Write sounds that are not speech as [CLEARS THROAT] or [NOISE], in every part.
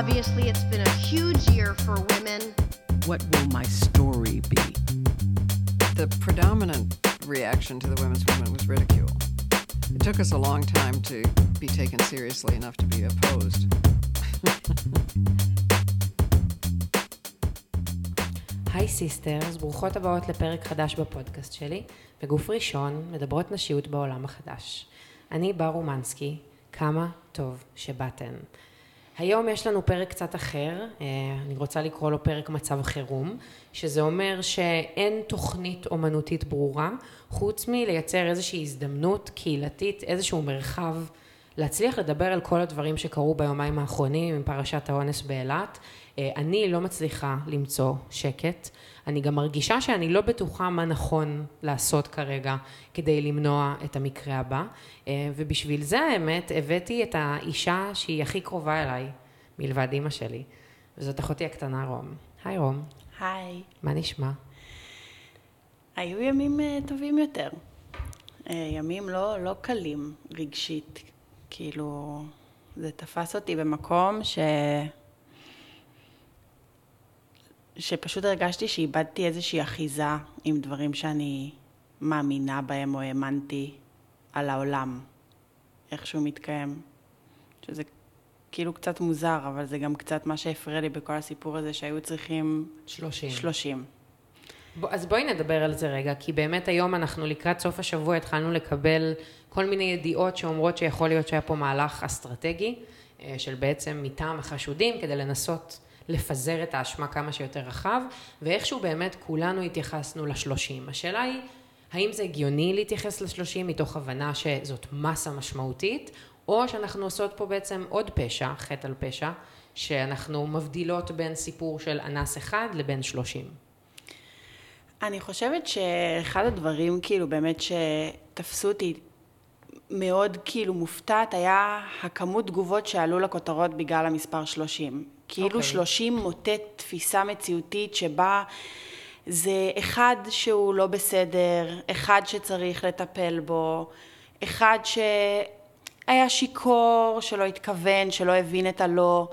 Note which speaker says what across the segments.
Speaker 1: Obviously, it's been a huge year for women.
Speaker 2: What will my story be?
Speaker 3: The predominant reaction to the women's movement was ridicule. It took us a long time to be taken seriously enough to be opposed.
Speaker 4: היי סיסטרס, ברוכות הבאות לפרק חדש בפודקאסט שלי. בגוף ראשון, מדברות נשיות בעולם החדש. אני בר אומנסקי, כמה טוב שבאתן. היום יש לנו פרק קצת אחר, אה, אני רוצה לקרוא לו פרק מצב חירום, שזה אומר שאין תוכנית אומנותית ברורה, חוץ מלייצר איזושהי הזדמנות קהילתית, איזשהו מרחב, להצליח לדבר על כל הדברים שקרו ביומיים האחרונים עם פרשת האונס באילת. אה, אני לא מצליחה למצוא שקט. אני גם מרגישה שאני לא בטוחה מה נכון לעשות כרגע כדי למנוע את המקרה הבא. אה, ובשביל זה האמת הבאתי את האישה שהיא הכי קרובה אליי, מלבד אימא שלי. וזאת אחותי הקטנה רום. היי רום.
Speaker 5: היי.
Speaker 4: מה נשמע?
Speaker 5: היו ימים uh, טובים יותר. ימים לא, לא קלים רגשית. כאילו, זה תפס אותי במקום ש... שפשוט הרגשתי שאיבדתי איזושהי אחיזה עם דברים שאני מאמינה בהם או האמנתי על העולם, איך שהוא מתקיים. שזה כאילו קצת מוזר, אבל זה גם קצת מה שהפריע לי בכל הסיפור הזה, שהיו צריכים...
Speaker 4: שלושים.
Speaker 5: שלושים.
Speaker 4: ב- אז בואי נדבר על זה רגע, כי באמת היום אנחנו לקראת סוף השבוע התחלנו לקבל כל מיני ידיעות שאומרות שיכול להיות שהיה פה מהלך אסטרטגי, אה, של בעצם מטעם החשודים, כדי לנסות לפזר את האשמה כמה שיותר רחב, ואיכשהו באמת כולנו התייחסנו לשלושים. השאלה היא, האם זה הגיוני להתייחס לשלושים מתוך הבנה שזאת מסה משמעותית, או שאנחנו עושות פה בעצם עוד פשע, חטא על פשע, שאנחנו מבדילות בין סיפור של אנס אחד לבין שלושים.
Speaker 5: אני חושבת שאחד הדברים כאילו באמת שתפסו אותי מאוד כאילו מופתעת היה הכמות תגובות שעלו לכותרות בגלל המספר 30. כאילו
Speaker 4: אוקיי.
Speaker 5: 30 מוטט תפיסה מציאותית שבה זה אחד שהוא לא בסדר, אחד שצריך לטפל בו, אחד שהיה שיכור, שלא התכוון, שלא הבין את הלא.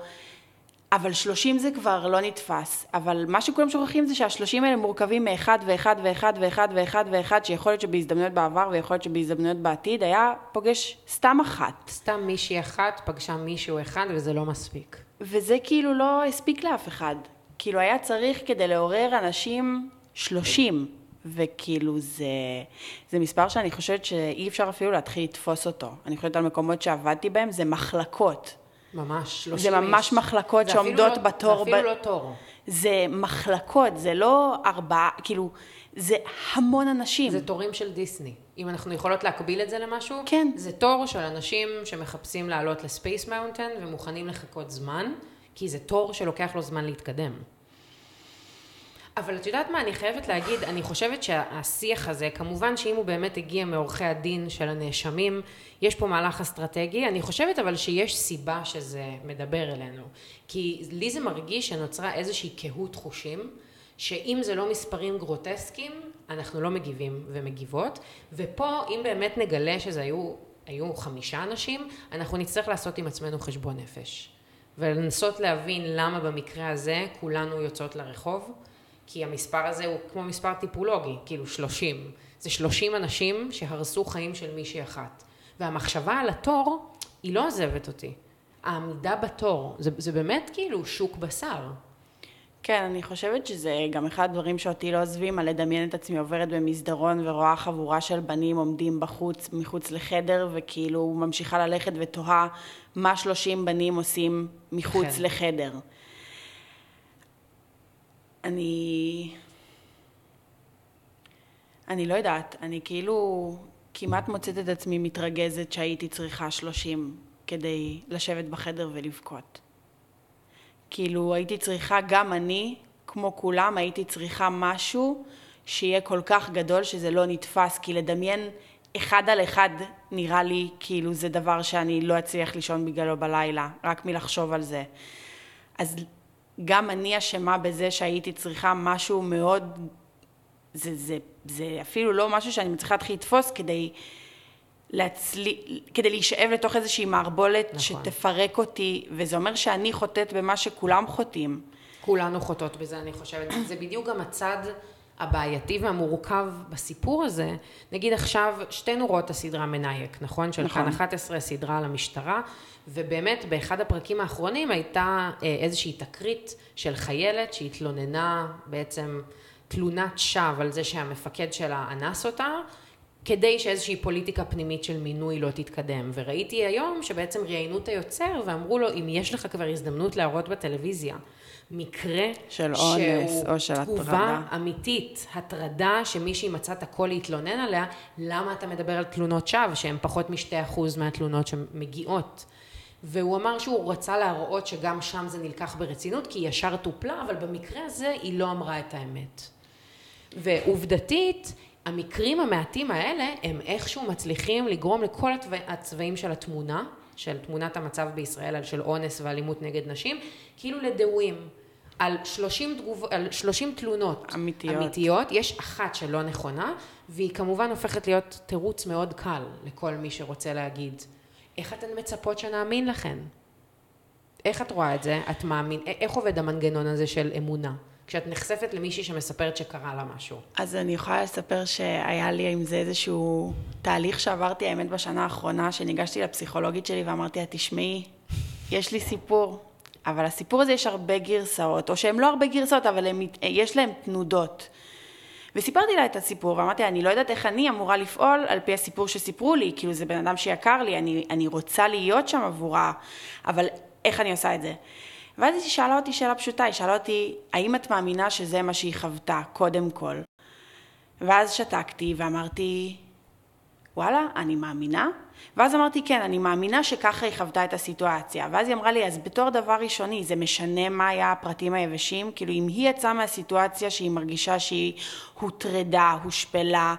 Speaker 5: אבל שלושים זה כבר לא נתפס. אבל מה שכולם שוכחים זה שהשלושים האלה מורכבים מאחד ואחד ואחד ואחד ואחד ואחד, שיכול להיות שבהזדמנויות בעבר ויכול להיות שבהזדמנויות בעתיד, היה פוגש סתם אחת.
Speaker 4: סתם מישהי אחת פגשה מישהו אחד וזה לא מספיק.
Speaker 5: וזה כאילו לא הספיק לאף אחד. כאילו היה צריך כדי לעורר אנשים שלושים. וכאילו זה, זה מספר שאני חושבת שאי אפשר אפילו להתחיל לתפוס אותו. אני חושבת על מקומות שעבדתי בהם, זה מחלקות.
Speaker 4: ממש, 30
Speaker 5: זה ממש
Speaker 4: איש.
Speaker 5: מחלקות
Speaker 4: זה
Speaker 5: שעומדות
Speaker 4: לא-
Speaker 5: בתור
Speaker 4: זה אפילו
Speaker 5: ב-
Speaker 4: לא תור.
Speaker 5: זה מחלקות, זה לא ארבעה, כאילו, זה המון אנשים.
Speaker 4: זה תורים של דיסני. אם אנחנו יכולות להקביל את זה למשהו,
Speaker 5: כן.
Speaker 4: זה תור של אנשים שמחפשים לעלות ל Space Mountain ומוכנים לחכות זמן, כי זה תור שלוקח לו זמן להתקדם. אבל את יודעת מה, אני חייבת להגיד, אני חושבת שהשיח הזה, כמובן שאם הוא באמת הגיע מעורכי הדין של הנאשמים, יש פה מהלך אסטרטגי, אני חושבת אבל שיש סיבה שזה מדבר אלינו. כי לי זה מרגיש שנוצרה איזושהי קהות חושים, שאם זה לא מספרים גרוטסקיים, אנחנו לא מגיבים ומגיבות, ופה אם באמת נגלה שזה היו, היו חמישה אנשים, אנחנו נצטרך לעשות עם עצמנו חשבון נפש. ולנסות להבין למה במקרה הזה כולנו יוצאות לרחוב, כי המספר הזה הוא כמו מספר טיפולוגי, כאילו 30. זה 30 אנשים שהרסו חיים של מישהי אחת. והמחשבה על התור, היא לא עוזבת אותי. העמידה בתור, זה, זה באמת כאילו שוק בשר.
Speaker 5: כן, אני חושבת שזה גם אחד הדברים שאותי לא עוזבים, על לדמיין את עצמי עוברת במסדרון ורואה חבורה של בנים עומדים בחוץ, מחוץ לחדר, וכאילו ממשיכה ללכת ותוהה מה שלושים בנים עושים מחוץ
Speaker 4: כן.
Speaker 5: לחדר. אני... אני לא יודעת, אני כאילו כמעט מוצאת את עצמי מתרגזת שהייתי צריכה שלושים כדי לשבת בחדר ולבכות. כאילו הייתי צריכה, גם אני, כמו כולם, הייתי צריכה משהו שיהיה כל כך גדול שזה לא נתפס, כי לדמיין אחד על אחד נראה לי כאילו זה דבר שאני לא אצליח לישון בגללו בלילה, רק מלחשוב על זה. אז גם אני אשמה בזה שהייתי צריכה משהו מאוד, זה, זה, זה אפילו לא משהו שאני מצליחה להתחיל לתפוס כדי להצלי... כדי להישאב לתוך איזושהי מערבולת
Speaker 4: נכון.
Speaker 5: שתפרק אותי, וזה אומר שאני חוטאת במה שכולם חוטאים.
Speaker 4: כולנו חוטאות בזה, אני חושבת. זה בדיוק גם הצד הבעייתי והמורכב בסיפור הזה. נגיד עכשיו, שתינו רואות את הסדרה מנייק, נכון? של
Speaker 5: נכון.
Speaker 4: כאן 11, סדרה על המשטרה, ובאמת באחד הפרקים האחרונים הייתה אה, איזושהי תקרית של חיילת שהתלוננה בעצם תלונת שווא על זה שהמפקד שלה אנס אותה. כדי שאיזושהי פוליטיקה פנימית של מינוי לא תתקדם. וראיתי היום שבעצם ראיינו את היוצר ואמרו לו, אם יש לך כבר הזדמנות להראות בטלוויזיה מקרה
Speaker 5: של אונס
Speaker 4: שהוא
Speaker 5: או של
Speaker 4: תגובה
Speaker 5: הטרדה.
Speaker 4: אמיתית, הטרדה שמישהי מצאה את הכל להתלונן עליה, למה אתה מדבר על תלונות שווא שהן פחות משתי אחוז מהתלונות שמגיעות? והוא אמר שהוא רצה להראות שגם שם זה נלקח ברצינות, כי היא ישר טופלה, אבל במקרה הזה היא לא אמרה את האמת. ועובדתית, המקרים המעטים האלה, הם איכשהו מצליחים לגרום לכל הצבע, הצבעים של התמונה, של תמונת המצב בישראל, של אונס ואלימות נגד נשים, כאילו לדאויים. על 30, תגוב, על 30 תלונות
Speaker 5: אמיתיות.
Speaker 4: אמיתיות, יש אחת שלא נכונה, והיא כמובן הופכת להיות תירוץ מאוד קל לכל מי שרוצה להגיד, איך אתן מצפות שנאמין לכן? איך את רואה את זה? את מאמין, איך עובד המנגנון הזה של אמונה? כשאת נחשפת למישהי שמספרת שקרה לה משהו.
Speaker 5: אז אני יכולה לספר שהיה לי עם זה איזשהו תהליך שעברתי, האמת, בשנה האחרונה, שניגשתי לפסיכולוגית שלי ואמרתי לה, תשמעי, יש לי סיפור, אבל הסיפור הזה יש הרבה גרסאות, או שהן לא הרבה גרסאות, אבל הם, יש להם תנודות. וסיפרתי לה את הסיפור, ואמרתי לה, אני לא יודעת איך אני אמורה לפעול על פי הסיפור שסיפרו לי, כאילו זה בן אדם שיקר לי, אני, אני רוצה להיות שם עבורה, אבל איך אני עושה את זה? ואז היא שאלה אותי שאלה פשוטה, היא שאלה אותי, האם את מאמינה שזה מה שהיא חוותה, קודם כל? ואז שתקתי ואמרתי, וואלה, אני מאמינה? ואז אמרתי, כן, אני מאמינה שככה היא חוותה את הסיטואציה. ואז היא אמרה לי, אז בתור דבר ראשוני, זה משנה מה היה הפרטים היבשים? כאילו, אם היא יצאה מהסיטואציה שהיא מרגישה שהיא הוטרדה, הושפלה,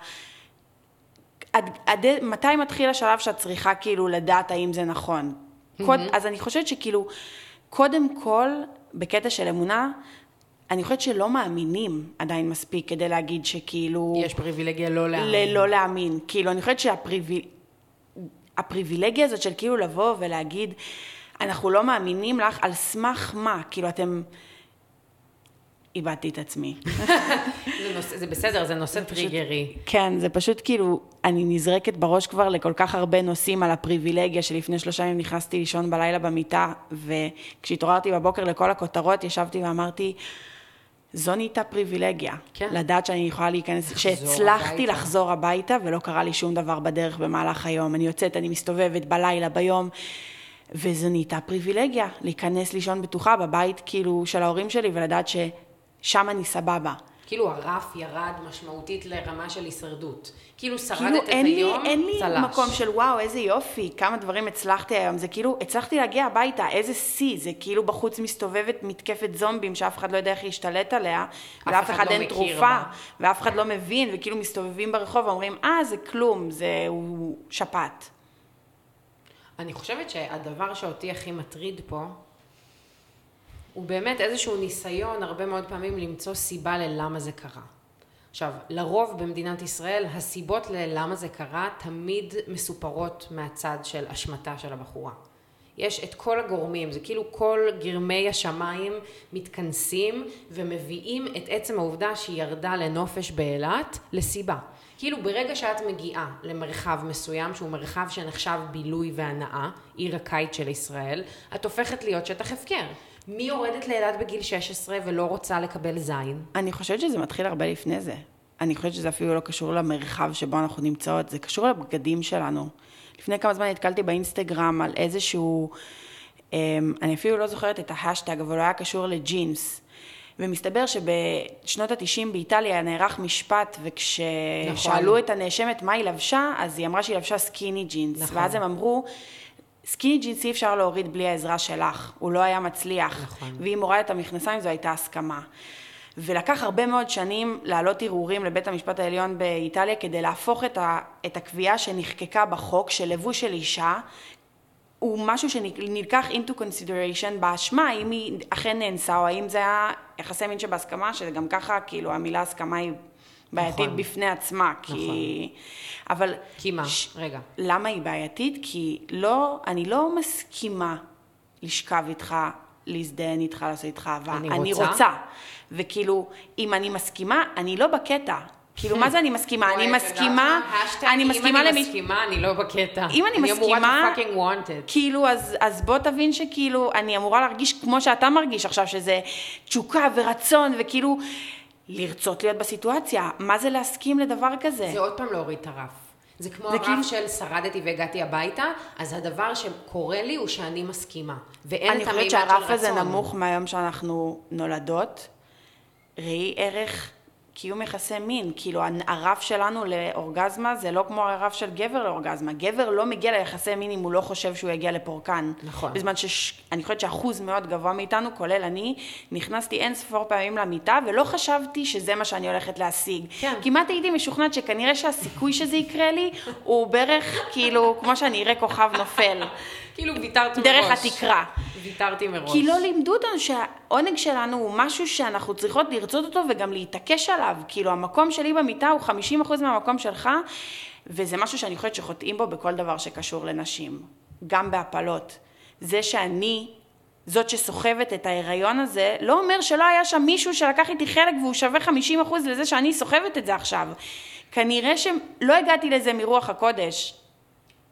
Speaker 5: עד, עד, מתי מתחיל השלב שאת צריכה כאילו לדעת האם זה נכון? קוד, אז אני חושבת שכאילו, קודם כל, בקטע של אמונה, אני חושבת שלא מאמינים עדיין מספיק כדי להגיד שכאילו...
Speaker 4: יש פריבילגיה לא להאמין.
Speaker 5: ללא להאמין. כאילו, אני חושבת שהפריבילגיה הזאת של כאילו לבוא ולהגיד, אנחנו לא מאמינים לך, על סמך מה? כאילו, אתם... איבדתי את עצמי.
Speaker 4: זה, נושא, זה בסדר, זה נושא טריגרי.
Speaker 5: כן, זה פשוט כאילו, אני נזרקת בראש כבר לכל כך הרבה נושאים על הפריבילגיה שלפני שלושה ימים נכנסתי לישון בלילה במיטה, וכשהתעוררתי בבוקר לכל הכותרות, ישבתי ואמרתי, זו נהייתה פריבילגיה.
Speaker 4: כן.
Speaker 5: לדעת שאני יכולה להיכנס, שהצלחתי
Speaker 4: הביתה.
Speaker 5: לחזור הביתה ולא קרה לי שום דבר בדרך במהלך היום. אני יוצאת, אני מסתובבת בלילה, ביום, וזו נהייתה פריבילגיה, להיכנס לישון בטוחה בבית כאילו של ההורים שלי ולדעת ששם אני סבבה.
Speaker 4: כאילו הרף ירד משמעותית לרמה של הישרדות. כאילו שרדת
Speaker 5: כאילו
Speaker 4: את
Speaker 5: אין לי,
Speaker 4: היום,
Speaker 5: אין לי
Speaker 4: צל"ש.
Speaker 5: מקום של וואו, איזה יופי, כמה דברים הצלחתי היום. זה כאילו, הצלחתי להגיע הביתה, איזה שיא. זה כאילו בחוץ מסתובבת מתקפת זומבים שאף אחד לא יודע איך להשתלט עליה, ולאף
Speaker 4: אחד
Speaker 5: אחד
Speaker 4: לא
Speaker 5: אין תרופה,
Speaker 4: בה.
Speaker 5: ואף אחד לא מבין, וכאילו מסתובבים ברחוב ואומרים, אה, זה כלום, זה הוא שפעת.
Speaker 4: אני חושבת שהדבר שאותי הכי מטריד פה, הוא באמת איזשהו ניסיון הרבה מאוד פעמים למצוא סיבה ללמה זה קרה. עכשיו, לרוב במדינת ישראל, הסיבות ללמה זה קרה תמיד מסופרות מהצד של אשמתה של הבחורה. יש את כל הגורמים, זה כאילו כל גרמי השמיים מתכנסים ומביאים את עצם העובדה שהיא ירדה לנופש באילת לסיבה. כאילו ברגע שאת מגיעה למרחב מסוים שהוא מרחב שנחשב בילוי והנאה, עיר הקיץ של ישראל, את הופכת להיות שטח הפקר. מי יורדת לאילת בגיל 16 ולא רוצה לקבל זין?
Speaker 5: אני חושבת שזה מתחיל הרבה לפני זה. אני חושבת שזה אפילו לא קשור למרחב שבו אנחנו נמצאות, זה קשור לבגדים שלנו. לפני כמה זמן נתקלתי באינסטגרם על איזשהו, אמ, אני אפילו לא זוכרת את ההאשטאג, אבל הוא היה קשור לג'ינס. ומסתבר שבשנות ה-90 באיטליה נערך משפט, וכששאלו
Speaker 4: נכון.
Speaker 5: את הנאשמת מה היא לבשה, אז היא אמרה שהיא לבשה skinny jeans.
Speaker 4: נכון.
Speaker 5: ואז הם אמרו, skinny jeans אי אפשר להוריד בלי העזרה שלך, הוא לא היה מצליח.
Speaker 4: נכון.
Speaker 5: ואם הורדת את המכנסיים זו הייתה הסכמה. ולקח הרבה מאוד שנים להעלות ערעורים לבית המשפט העליון באיטליה כדי להפוך את, ה, את הקביעה שנחקקה בחוק של לבוש של אישה הוא משהו שנלקח into consideration באשמה, האם היא אכן נאנסה או האם זה היה יחסי מין שבהסכמה, שגם ככה כאילו המילה הסכמה היא בעייתית
Speaker 4: נכון.
Speaker 5: בפני עצמה, כי... אבל...
Speaker 4: כי מה? רגע.
Speaker 5: למה היא בעייתית? כי לא, אני לא מסכימה לשכב איתך, להזדיין איתך, לעשות איתך אהבה.
Speaker 4: אני
Speaker 5: אני
Speaker 4: רוצה.
Speaker 5: רוצה. וכאילו, אם אני מסכימה, אני לא בקטע. כאילו, מה זה אני מסכימה? [LAUGHS] אני מסכימה, אני מסכימה
Speaker 4: אם אני
Speaker 5: למי...
Speaker 4: מסכימה, אני לא בקטע.
Speaker 5: אם אני
Speaker 4: אני אמורה
Speaker 5: מסכימה-
Speaker 4: to fucking want it.
Speaker 5: כאילו, אז בוא תבין שכאילו, אני אמורה להרגיש כמו שאתה מרגיש עכשיו, שזה תשוקה ורצון, וכאילו, לרצות להיות בסיטואציה. מה זה להסכים לדבר כזה?
Speaker 4: זה עוד פעם להוריד את הרף. זה כמו
Speaker 5: זה
Speaker 4: הרף
Speaker 5: כאילו-
Speaker 4: של שרדתי והגעתי הביתה, אז הדבר שקורה לי הוא שאני מסכימה. ואין
Speaker 5: אני
Speaker 4: את
Speaker 5: חושבת
Speaker 4: המימד של רצון.
Speaker 5: שהרף הזה נמוך מהיום שאנחנו נולדות. ראי ערך קיום יחסי מין. כאילו, הרף שלנו לאורגזמה זה לא כמו הרף של גבר לאורגזמה. גבר לא מגיע ליחסי מין אם הוא לא חושב שהוא יגיע לפורקן.
Speaker 4: נכון.
Speaker 5: בזמן שאני חושבת שאחוז מאוד גבוה מאיתנו, כולל אני, נכנסתי אין ספור פעמים למיטה, ולא חשבתי שזה מה שאני הולכת להשיג.
Speaker 4: כן.
Speaker 5: כמעט הייתי משוכנעת שכנראה שהסיכוי שזה יקרה לי, הוא בערך, כאילו, כמו שאני אראה כוכב נופל.
Speaker 4: כאילו ויתרת מראש.
Speaker 5: דרך התקרה.
Speaker 4: ויתרתי מראש.
Speaker 5: כי לא לימדו אותנו שהעונג שלנו הוא משהו שאנחנו צריכות לרצות אותו וגם להתעקש עליו. כאילו, המקום שלי במיטה הוא 50% מהמקום שלך, וזה משהו שאני חושבת שחוטאים בו בכל דבר שקשור לנשים. גם בהפלות. זה שאני זאת שסוחבת את ההיריון הזה, לא אומר שלא היה שם מישהו שלקח איתי חלק והוא שווה 50% לזה שאני סוחבת את זה עכשיו. כנראה שלא הגעתי לזה מרוח הקודש.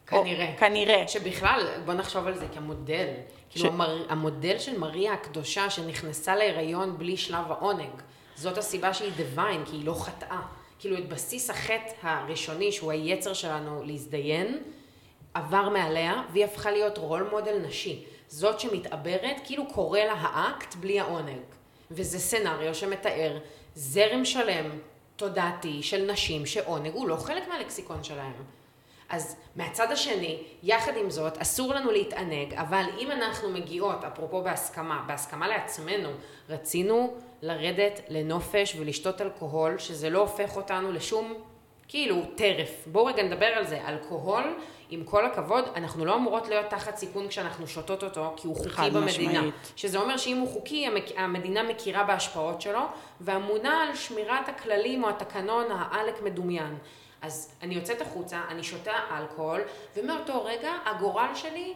Speaker 4: כנראה.
Speaker 5: או, כנראה.
Speaker 4: שבכלל, בוא נחשוב על זה כמודל. כאילו, המר... המודל של מריה הקדושה שנכנסה להיריון בלי שלב העונג, זאת הסיבה שהיא דיוויין, כי היא לא חטאה. כאילו, את בסיס החטא הראשוני, שהוא היצר שלנו להזדיין, עבר מעליה, והיא הפכה להיות רול מודל נשי. זאת שמתעברת, כאילו קורא לה האקט בלי העונג. וזה סצנריו שמתאר זרם שלם, תודעתי, של נשים, שעונג הוא לא חלק מהלקסיקון שלהם. אז מהצד השני, יחד עם זאת, אסור לנו להתענג, אבל אם אנחנו מגיעות, אפרופו בהסכמה, בהסכמה לעצמנו, רצינו לרדת לנופש ולשתות אלכוהול, שזה לא הופך אותנו לשום, כאילו, טרף. בואו רגע נדבר על זה. אלכוהול, עם כל הכבוד, אנחנו לא אמורות להיות תחת סיכון כשאנחנו שותות אותו, כי הוא חוקי במדינה.
Speaker 5: משמעית.
Speaker 4: שזה אומר שאם הוא חוקי, המדינה מכירה בהשפעות שלו, ואמונה על שמירת הכללים או התקנון העלק מדומיין. אז אני יוצאת החוצה, אני שותה אלכוהול, ומאותו רגע הגורל שלי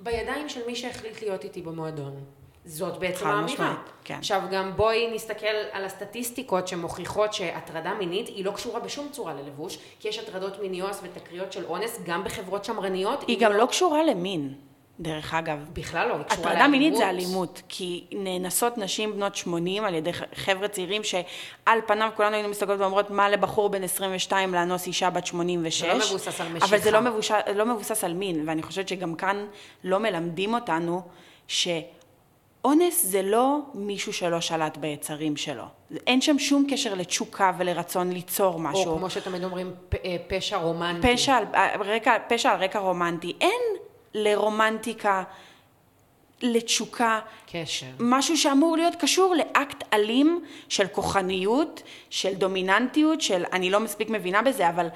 Speaker 4: בידיים של מי שהחליט להיות איתי במועדון. זאת בעצם האמירה.
Speaker 5: כן.
Speaker 4: עכשיו גם בואי נסתכל על הסטטיסטיקות שמוכיחות שהטרדה מינית היא לא קשורה בשום צורה ללבוש, כי יש הטרדות מיניות ותקריות של אונס גם בחברות שמרניות.
Speaker 5: היא גם
Speaker 4: לא-
Speaker 5: לא קשורה למין, דרך אגב.
Speaker 4: בכלל לא, היא קשורה
Speaker 5: הטרדה מינית זה אלימות, כי נאנסות נשים בנות 80 על ידי חבר'ה צעירים שעל פניו כולנו היינו מסתכלות ואומרות מה לבחור בן 22 לאנוס אישה בת 86.
Speaker 4: זה לא מבוסס על
Speaker 5: אבל
Speaker 4: משיכה.
Speaker 5: זה לא מבוש... לא מבוסס על מין, ואני חושבת שגם כאן לא מלמדים אותנו שאונס זה לא מישהו שלא שלט ביצרים שלו. אין שם שום קשר לתשוקה ולרצון ליצור משהו.
Speaker 4: או כמו שתמיד אומרים, פ- אה, פשע רומנטי.
Speaker 5: פשע על, על רקע, פשע על רקע רומנטי. אין לרומנטיקה, לתשוקה,
Speaker 4: קשר.
Speaker 5: משהו שאמור להיות קשור לאקט אלים של כוחניות, של דומיננטיות, של אני לא מספיק מבינה בזה, אבל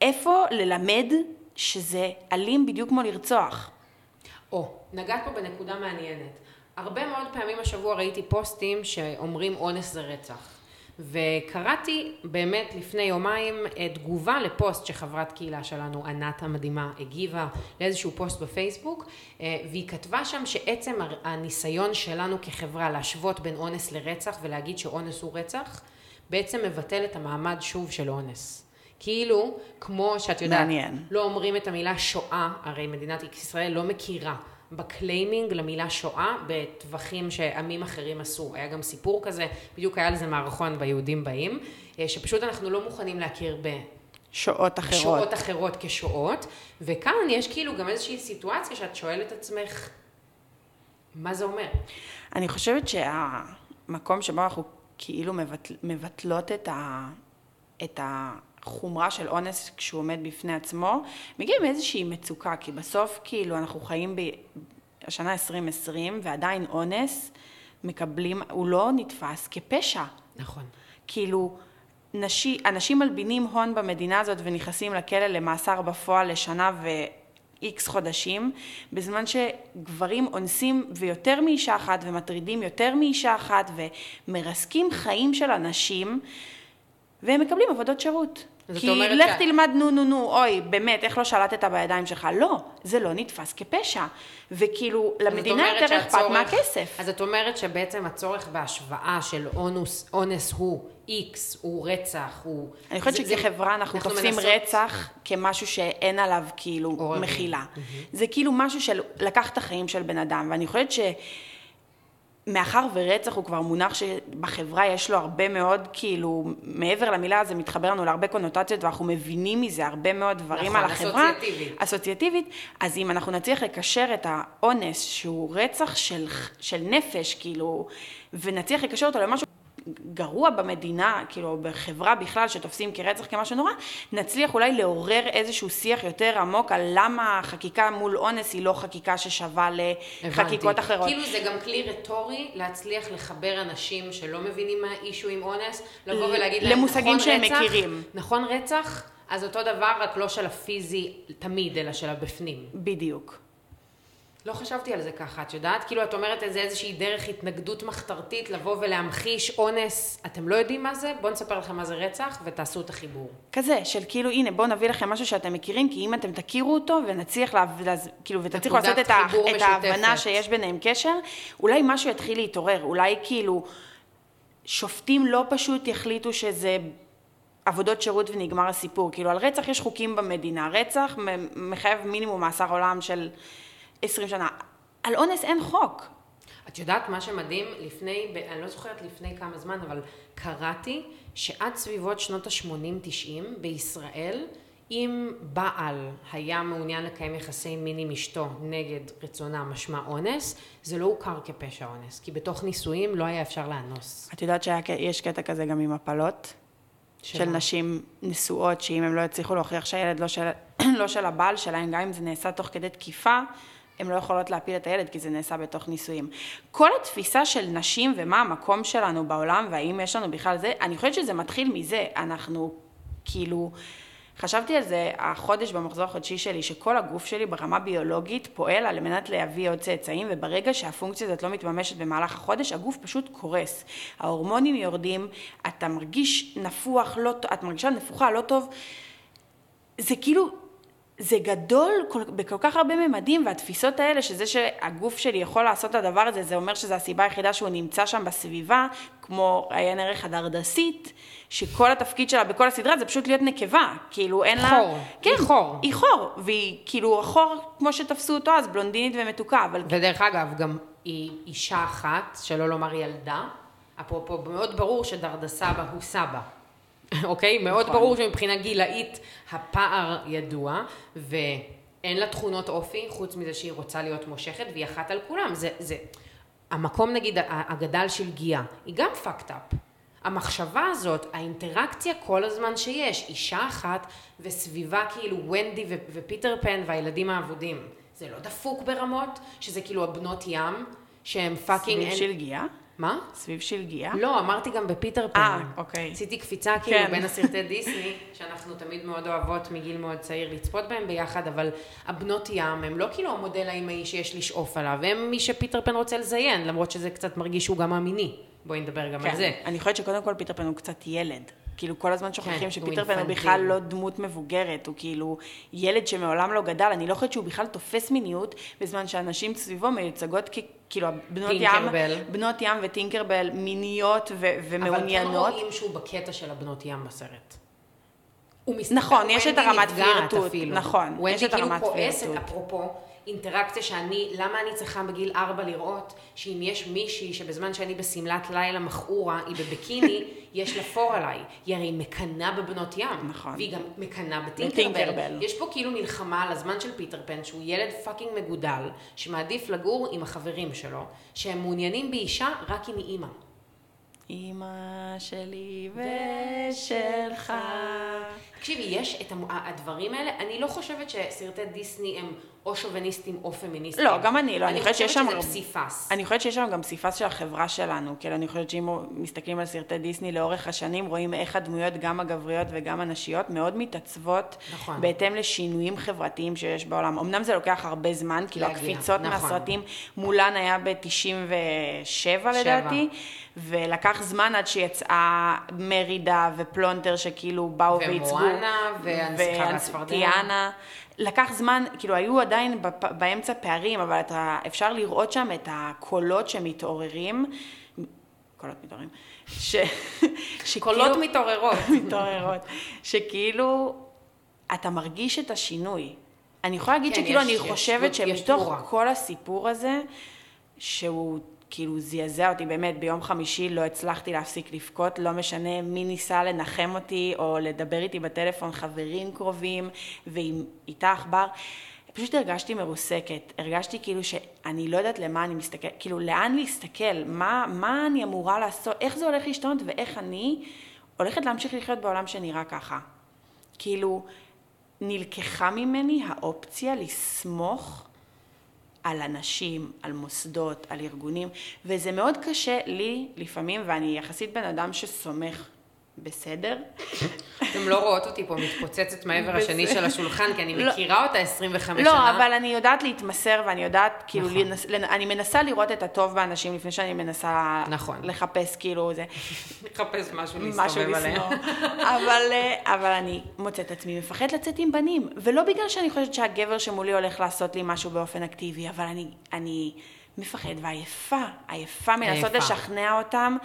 Speaker 5: איפה ללמד שזה אלים בדיוק כמו לרצוח?
Speaker 4: או, נגעת פה בנקודה מעניינת. הרבה מאוד פעמים השבוע ראיתי פוסטים שאומרים אונס זה רצח. וקראתי באמת לפני יומיים אה, תגובה לפוסט שחברת קהילה שלנו, ענת המדהימה, הגיבה לאיזשהו פוסט בפייסבוק, אה, והיא כתבה שם שעצם הניסיון שלנו כחברה להשוות בין אונס לרצח ולהגיד שאונס הוא רצח, בעצם מבטל את המעמד שוב של אונס. כאילו, כמו שאת יודעת,
Speaker 5: מעניין.
Speaker 4: לא אומרים את המילה שואה, הרי מדינת ישראל לא מכירה ב claiming למילה שואה בטווחים שעמים אחרים עשו. היה גם סיפור כזה, בדיוק היה לזה מערכון ביהודים באים, אה, שפשוט אנחנו לא מוכנים להכיר
Speaker 5: שעות אחרות.
Speaker 4: בשואות אחרות כשואות, וכאן יש כאילו גם איזושהי סיטואציה שאת שואלת עצמך, מה זה אומר?
Speaker 5: אני חושבת שהמקום שבו אנחנו כאילו מבטל, מבטלות את, ה, את החומרה של אונס כשהוא עומד בפני עצמו, מגיע מאיזושהי מצוקה, כי בסוף כאילו אנחנו חיים בשנה 2020 ועדיין אונס מקבלים, הוא לא נתפס כפשע.
Speaker 4: נכון.
Speaker 5: כאילו, נשי, אנשים מלבינים הון במדינה הזאת ונכנסים לכלא למאסר בפועל לשנה ו-X חודשים, בזמן שגברים אונסים ויותר מאישה אחת ומטרידים יותר מאישה אחת ומרסקים חיים של אנשים והם מקבלים עבודות שירות. כי לך
Speaker 4: שה-
Speaker 5: תלמד נו נו נו, אוי, באמת, איך לא שלטת בידיים שלך? לא, זה לא נתפס כפשע. וכאילו, למדינה יותר אכפת מהכסף.
Speaker 4: אז את אומרת שבעצם הצורך בהשוואה של אונוס, אונס הוא איקס, הוא רצח, הוא...
Speaker 5: אני חושבת שכחברה אנחנו תופסים
Speaker 4: מנסות-
Speaker 5: רצח כמשהו שאין עליו כאילו. מחילה. זה כאילו משהו של לקח את החיים של בן אדם, ואני חושבת שמאחר ורצח הוא כבר מונח שבחברה יש לו הרבה מאוד, כאילו, מעבר למילה הזה מתחבר לנו להרבה קונוטציות, ואנחנו מבינים מזה הרבה מאוד דברים
Speaker 4: נכון,
Speaker 5: על החברה.
Speaker 4: אסוציאטיבית.
Speaker 5: אסוציאטיבית, אז אם אנחנו נצליח לקשר את האונס, שהוא רצח של, של נפש, כאילו, ונצליח לקשר אותו למשהו גרוע במדינה, כאילו, בחברה בכלל, שתופסים כרצח כמשהו נורא, נצליח אולי לעורר איזשהו שיח יותר עמוק על למה חקיקה מול אונס היא לא חקיקה ששווה לחקיקות
Speaker 4: הבנתי.
Speaker 5: אחרות.
Speaker 4: כאילו זה גם כלי רטורי להצליח לחבר אנשים שלא מבינים מה האישו עם אונס, לבוא ולהגיד להם,
Speaker 5: למושגים
Speaker 4: נכון
Speaker 5: שהם
Speaker 4: רצח,
Speaker 5: מכירים."
Speaker 4: נכון רצח? אז אותו דבר, רק לא של הפיזי תמיד, אלא של הבפנים.
Speaker 5: בדיוק.
Speaker 4: לא חשבתי על זה ככה, את יודעת? כאילו, את אומרת איזה איזושהי דרך התנגדות מחתרתית לבוא ולהמחיש אונס. אתם לא יודעים מה זה? בואו נספר לכם מה זה רצח ותעשו את החיבור.
Speaker 5: כזה, של כאילו, הנה, בואו נביא לכם משהו שאתם מכירים, כי אם אתם תכירו אותו ונצליח, לה, להז, כאילו, ותצליחו לעשות את, ה, את ההבנה. שיש ביניהם קשר, אולי משהו יתחיל להתעורר, אולי כאילו, שופטים לא פשוט יחליטו שזה עבודות שירות ונגמר הסיפור. כאילו, על רצח יש חוקים במדינה. רצח מחייב מינימום מאסר עולם של 20 שנה. על אונס אין חוק.
Speaker 4: את יודעת מה שמדהים? לפני, ב- אני לא זוכרת לפני כמה זמן, אבל קראתי שעד סביבות שנות ה-80-90 בישראל, אם בעל היה מעוניין לקיים יחסי מין עם אשתו נגד רצונה משמע אונס, זה לא הוכר כפשע אונס, כי בתוך נישואים לא היה אפשר לאנוס.
Speaker 5: את יודעת שיש קטע כזה גם עם הפלות? של
Speaker 4: שמה?
Speaker 5: נשים נשואות, שאם הם לא יצליחו להוכיח שהילד לא של, [CLEARS THROAT] לא של הבעל שלהם, גם אם זה נעשה תוך כדי תקיפה, הן לא יכולות להפיל את הילד, כי זה נעשה בתוך נישואים. כל התפיסה של נשים ומה המקום שלנו בעולם, והאם יש לנו בכלל זה, אני חושבת שזה מתחיל מזה. אנחנו, כאילו, חשבתי על זה החודש במחזור החודשי שלי, שכל הגוף שלי ברמה ביולוגית פועל על מנת להביא עוד צאצאים, וברגע שהפונקציה הזאת לא מתממשת במהלך החודש, הגוף פשוט קורס. ההורמונים יורדים, אתה מרגיש נפוח, לא, את מרגישה נפוחה, לא טוב. זה כאילו, זה גדול כל, בכל כך הרבה ממדים, והתפיסות האלה, שזה שהגוף שלי יכול לעשות את הדבר הזה, זה אומר שזו הסיבה היחידה שהוא נמצא שם בסביבה, כמו עיין ערך הדרדסית, שכל התפקיד שלה בכל הסדרה זה פשוט להיות נקבה, כאילו אין לה...
Speaker 4: חור,
Speaker 5: כן,
Speaker 4: היא חור.
Speaker 5: היא חור, והיא כאילו חור כמו שתפסו אותו אז, בלונדינית ומתוקה, אבל
Speaker 4: ודרך אגב, גם היא אישה אחת, שלא לומר ילדה. אפרופו, מאוד ברור שדרדסבא הוא סבא. אוקיי? מאוד
Speaker 5: נכון.
Speaker 4: ברור שמבחינה גילאית הפער ידוע, ואין לה תכונות אופי, חוץ מזה שהיא רוצה להיות מושכת, והיא אחת על כולם. זה, זה... המקום, נגיד, הגדל של גיאה, היא גם fucked up. המחשבה הזאת, האינטראקציה כל הזמן שיש, אישה אחת וסביבה כאילו ונדי ו- ופיטר פן והילדים האבודים. זה לא דפוק ברמות? שזה כאילו הבנות ים, שהם fucking...
Speaker 5: סביב שלגיה?
Speaker 4: מה?
Speaker 5: סביב שלגיה?
Speaker 4: לא, אמרתי גם בפיטר פן.
Speaker 5: אה, אוקיי.
Speaker 4: עשיתי קפיצה כאילו
Speaker 5: כן.
Speaker 4: בין הסרטי דיסני, שאנחנו תמיד מאוד אוהבות מגיל מאוד צעיר לצפות בהם ביחד, אבל הבנות ים הם לא כאילו המודל האימהי שיש לשאוף עליו, הם מי שפיטר פן רוצה לזיין, למרות שזה קצת מרגיש שהוא גם המיני. בואי נדבר גם על זה.
Speaker 5: אני חושבת שקודם כל פיטר פן הוא קצת ילד. כאילו כל הזמן שוכחים
Speaker 4: כן,
Speaker 5: שפיטר פן הוא. בכלל לא דמות מבוגרת, הוא כאילו ילד שמעולם לא גדל, אני לא חושבת שהוא בכלל תופס מיניות, בזמן שאנשים סביבו מיוצגות כ... כאילו בנות ים. בנות ים וטינקרבל מיניות ו-
Speaker 4: אבל כן
Speaker 5: ומעוניינות.
Speaker 4: רואים שהוא בקטע של הבנות ים בסרט. הוא מסתכל,
Speaker 5: נכון, יש את
Speaker 4: ונדי
Speaker 5: הרמת
Speaker 4: אפילו.
Speaker 5: נכון, יש
Speaker 4: ונדי
Speaker 5: את הרמת
Speaker 4: כאילו כועסת. אפרופו, אינטראקציה שאני, למה אני צריכה בגיל ארבע לראות שאם יש מישהי שבזמן שאני בשמלת לילה מכעורה, היא בביקיני, [LAUGHS] יש לה פור עליי. היא הרי מקנאה בבנות ים.
Speaker 5: נכון.
Speaker 4: והיא גם מקנאה בטינקרבל. יש פה כאילו מלחמה על הזמן של פיטר פן, שהוא ילד fucking מגודל, שמעדיף לגור עם החברים שלו, שהם מעוניינים באישה רק אם היא אימא.
Speaker 5: אמא שלי ושלך,
Speaker 4: תקשיבי, יש את הדברים האלה, אני לא חושבת שסרטי דיסני הם או שוביניסטים או פמיניסטים.
Speaker 5: לא, גם אני לא, אני חושבת שיש שם...
Speaker 4: אני חושבת שזה פסיפס.
Speaker 5: אני חושבת שיש שם גם פסיפס של החברה שלנו. כאילו, אני חושבת שאם מסתכלים על סרטי דיסני לאורך השנים, רואים איך הדמויות, גם הגבריות וגם הנשיות, מאוד מתעצבות.
Speaker 4: נכון.
Speaker 5: בהתאם לשינויים חברתיים שיש בעולם. אמנם זה לוקח הרבה זמן, כאילו
Speaker 4: להגיע,
Speaker 5: הקפיצות
Speaker 4: נכון.
Speaker 5: מהסרטים, מולן היה ב-97 לדעתי, ולקח זמן עד שיצאה מרידה ופלונטר שכאילו באו וייצגו.
Speaker 4: ומואנה, והנסיכה והצפרדע.
Speaker 5: טיאנה. לקח זמן, כאילו היו עדיין באמצע פערים, אבל אתה, אפשר לראות שם את הקולות שמתעוררים, קולות מתעוררים, ש... [LAUGHS] שכאילו-
Speaker 4: קולות מתעוררות. [LAUGHS]
Speaker 5: מתעוררות, שכאילו אתה מרגיש את השינוי. אני יכולה להגיד
Speaker 4: כן,
Speaker 5: שכאילו
Speaker 4: יש-
Speaker 5: אני
Speaker 4: יש-
Speaker 5: חושבת
Speaker 4: יש
Speaker 5: שמתוך
Speaker 4: תמורה.
Speaker 5: כל הסיפור הזה, שהוא כאילו זעזע אותי באמת, ביום חמישי לא הצלחתי להפסיק לבכות, לא משנה מי ניסה לנחם אותי או לדבר איתי בטלפון, חברים קרובים ועם איתה עכבר. פשוט הרגשתי מרוסקת, הרגשתי כאילו שאני לא יודעת למה אני מסתכלת, כאילו לאן להסתכל, מה, מה אני אמורה לעשות, איך זה הולך להשתנות ואיך אני הולכת להמשיך לחיות בעולם שנראה ככה. כאילו, נלקחה ממני האופציה לסמוך על אנשים, על מוסדות, על ארגונים, וזה מאוד קשה לי לפעמים, ואני יחסית בן אדם שסומך בסדר.
Speaker 4: אתם לא רואות אותי פה מתפוצצת מהעבר השני של השולחן, כי אני
Speaker 5: לא.
Speaker 4: מכירה אותה 25
Speaker 5: לא,
Speaker 4: שנה.
Speaker 5: אבל אני יודעת להתמסר ואני יודעת, כאילו,
Speaker 4: נכון.
Speaker 5: אני מנסה לראות את הטוב באנשים לפני שאני מנסה
Speaker 4: נכון.
Speaker 5: לחפש כאילו זה.
Speaker 4: לחפש משהו להסתובב עליהם.
Speaker 5: אבל, אה, אבל אני מוצאת עצמי מפחדת לצאת עם בנים. ולא בגלל שאני חושבת שהגבר שמולי הולך לעשות לי משהו באופן אקטיבי, אבל אני מפחד ועייפה, עייפה מלנסות. לשכנע אותם,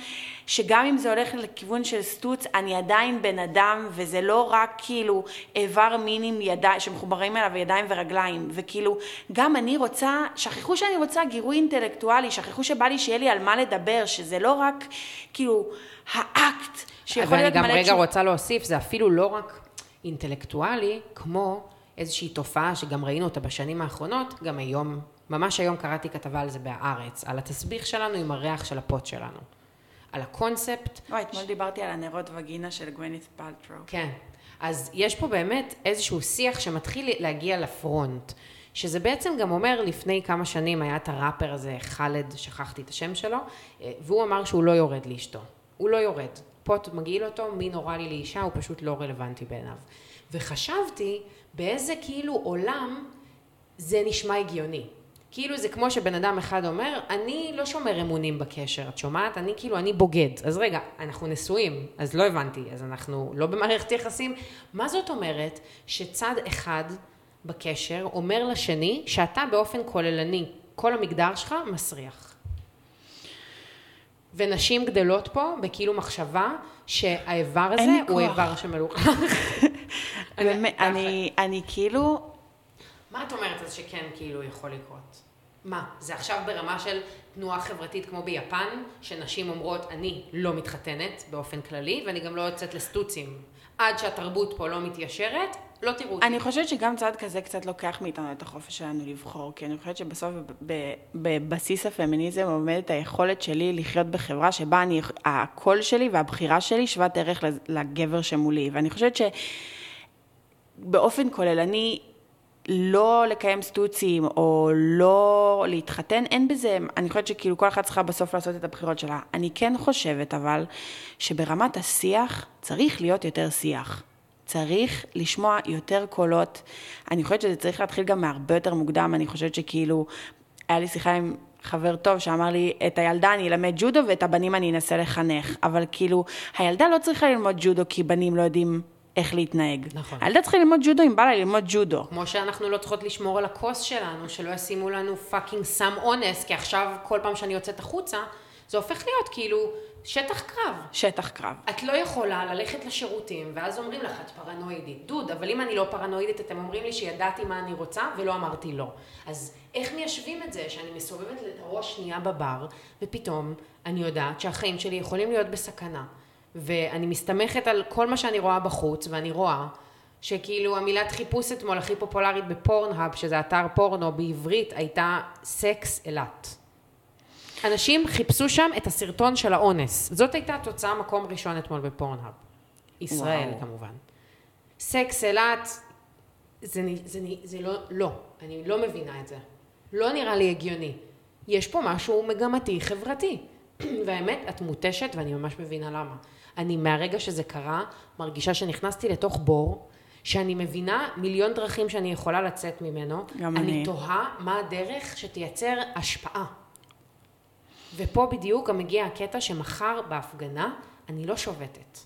Speaker 5: שגם אם זה הולך לכיוון של סטוץ, אני עדיין בן אדם, וזה לא רק כאילו איבר מין עם ידיים, שמחוברים אליו ידיים ורגליים, וכאילו, גם אני רוצה, שכחו שאני רוצה גירוי אינטלקטואלי, שכחו שבא לי שיהיה לי על מה לדבר, שזה לא רק כאילו האקט שיכול
Speaker 4: ואני
Speaker 5: להיות
Speaker 4: גם
Speaker 5: מלא
Speaker 4: רגע
Speaker 5: תשוב-
Speaker 4: רוצה להוסיף, זה אפילו לא רק אינטלקטואלי, כמו איזושהי תופעה שגם ראינו אותה בשנים האחרונות, גם היום, ממש היום קראתי כתבה על זה בהארץ, על התסביך שלנו עם הריח של הפוט שלנו. על הקונספט
Speaker 5: וואי, אתמול דיברתי על הנרות וגינה של גווינית פלטרו.
Speaker 4: כן. אז יש פה באמת איזשהו שיח שמתחיל להגיע לפרונט, שזה בעצם גם אומר, לפני כמה שנים היה את הראפר הזה, חאלד, שכחתי את השם שלו, אה, והוא אמר שהוא לא יורד לאשתו. הוא לא יורד. פוט מגעיל אותו, מין אוראלי לאישה, הוא פשוט לא רלוונטי בעיניו. וחשבתי באיזה כאילו עולם זה נשמע הגיוני. כאילו זה כמו שבן אדם אחד אומר, אני לא שומר אמונים בקשר, את שומעת? אני כאילו, אני בוגד. אז רגע, אנחנו נשואים, אז לא הבנתי, אז אנחנו לא במערכת יחסים. מה זאת אומרת שצד אחד בקשר אומר לשני שאתה באופן כוללני, כל המגדר שלך מסריח. ונשים גדלות פה בכאילו מחשבה שהאיבר הזה הוא. איבר שמלוכלך. [LAUGHS]
Speaker 5: אני, אני כאילו,
Speaker 4: מה את אומרת אז שכן כאילו יכול לקרות? מה, זה עכשיו ברמה של תנועה חברתית כמו ביפן, שנשים אומרות, אני לא מתחתנת באופן כללי, ואני גם לא יוצאת לסטוצים. עד שהתרבות פה לא מתיישרת, לא תראו אותי.
Speaker 5: אני חושבת שגם צעד כזה קצת לוקח מאיתנו את החופש שלנו לבחור, כי אני חושבת שבסוף בבסיס הפמיניזם עומדת היכולת שלי לחיות בחברה שבה אני, הקול שלי והבחירה שלי שוות ערך לגבר שמולי, ואני חושבת שבאופן כוללני לא לקיים סטוצים או לא להתחתן, אין בזה, אני חושבת שכאילו כל אחת צריכה בסוף לעשות את הבחירות שלה. אני כן חושבת אבל שברמת השיח צריך להיות יותר שיח. צריך לשמוע יותר קולות. אני חושבת שזה צריך להתחיל גם מהרבה יותר מוקדם, אני חושבת שכאילו, היה לי שיחה עם חבר טוב שאמר לי, את הילדה אני אלמד ג'ודו ואת הבנים אני אנסה לחנך. אבל כאילו, הילדה לא צריכה ללמוד ג'ודו כי בנים לא יודעים איך להתנהג.
Speaker 4: נכון.
Speaker 5: הילדה צריכה ללמוד ג'ודו אם בא לה ללמוד ג'ודו.
Speaker 4: כמו שאנחנו לא צריכות לשמור על הכוס שלנו, שלא ישימו לנו fucking סם אונס, כי עכשיו כל פעם שאני יוצאת החוצה, זה הופך להיות כאילו שטח קרב.
Speaker 5: שטח קרב.
Speaker 4: את לא יכולה ללכת לשירותים, ואז אומרים לך, את פרנואידית. דוד, אבל אם אני לא פרנואידית, אתם אומרים לי שידעתי מה אני רוצה, ולא אמרתי לא. אז איך מיישבים את זה שאני מסובבת את הראש שנייה בבר, ופתאום אני יודעת שהחיים שלי יכולים להיות בסכנה. ואני מסתמכת על כל מה שאני רואה בחוץ, ואני רואה שכאילו המילת חיפוש אתמול הכי פופולרית בפורנהאב, שזה אתר פורנו בעברית, הייתה סקס אילת. אנשים חיפשו שם את הסרטון של האונס. זאת הייתה התוצאה מקום ראשון אתמול בפורנהאב. ישראל
Speaker 5: וואו.
Speaker 4: כמובן. סקס אילת, זה, זה, נ- זה לא, לא, אני לא מבינה את זה. לא נראה לי הגיוני. יש פה משהו מגמתי, חברתי. [CLEARS THROAT] והאמת, את מותשת ואני ממש מבינה למה. אני מהרגע שזה קרה, מרגישה שנכנסתי לתוך בור, שאני מבינה מיליון דרכים שאני יכולה לצאת ממנו.
Speaker 5: גם
Speaker 4: אני
Speaker 5: אני.
Speaker 4: תוהה מה הדרך שתייצר השפעה. ופה בדיוק גם מגיע הקטע שמחר בהפגנה אני לא שובתת.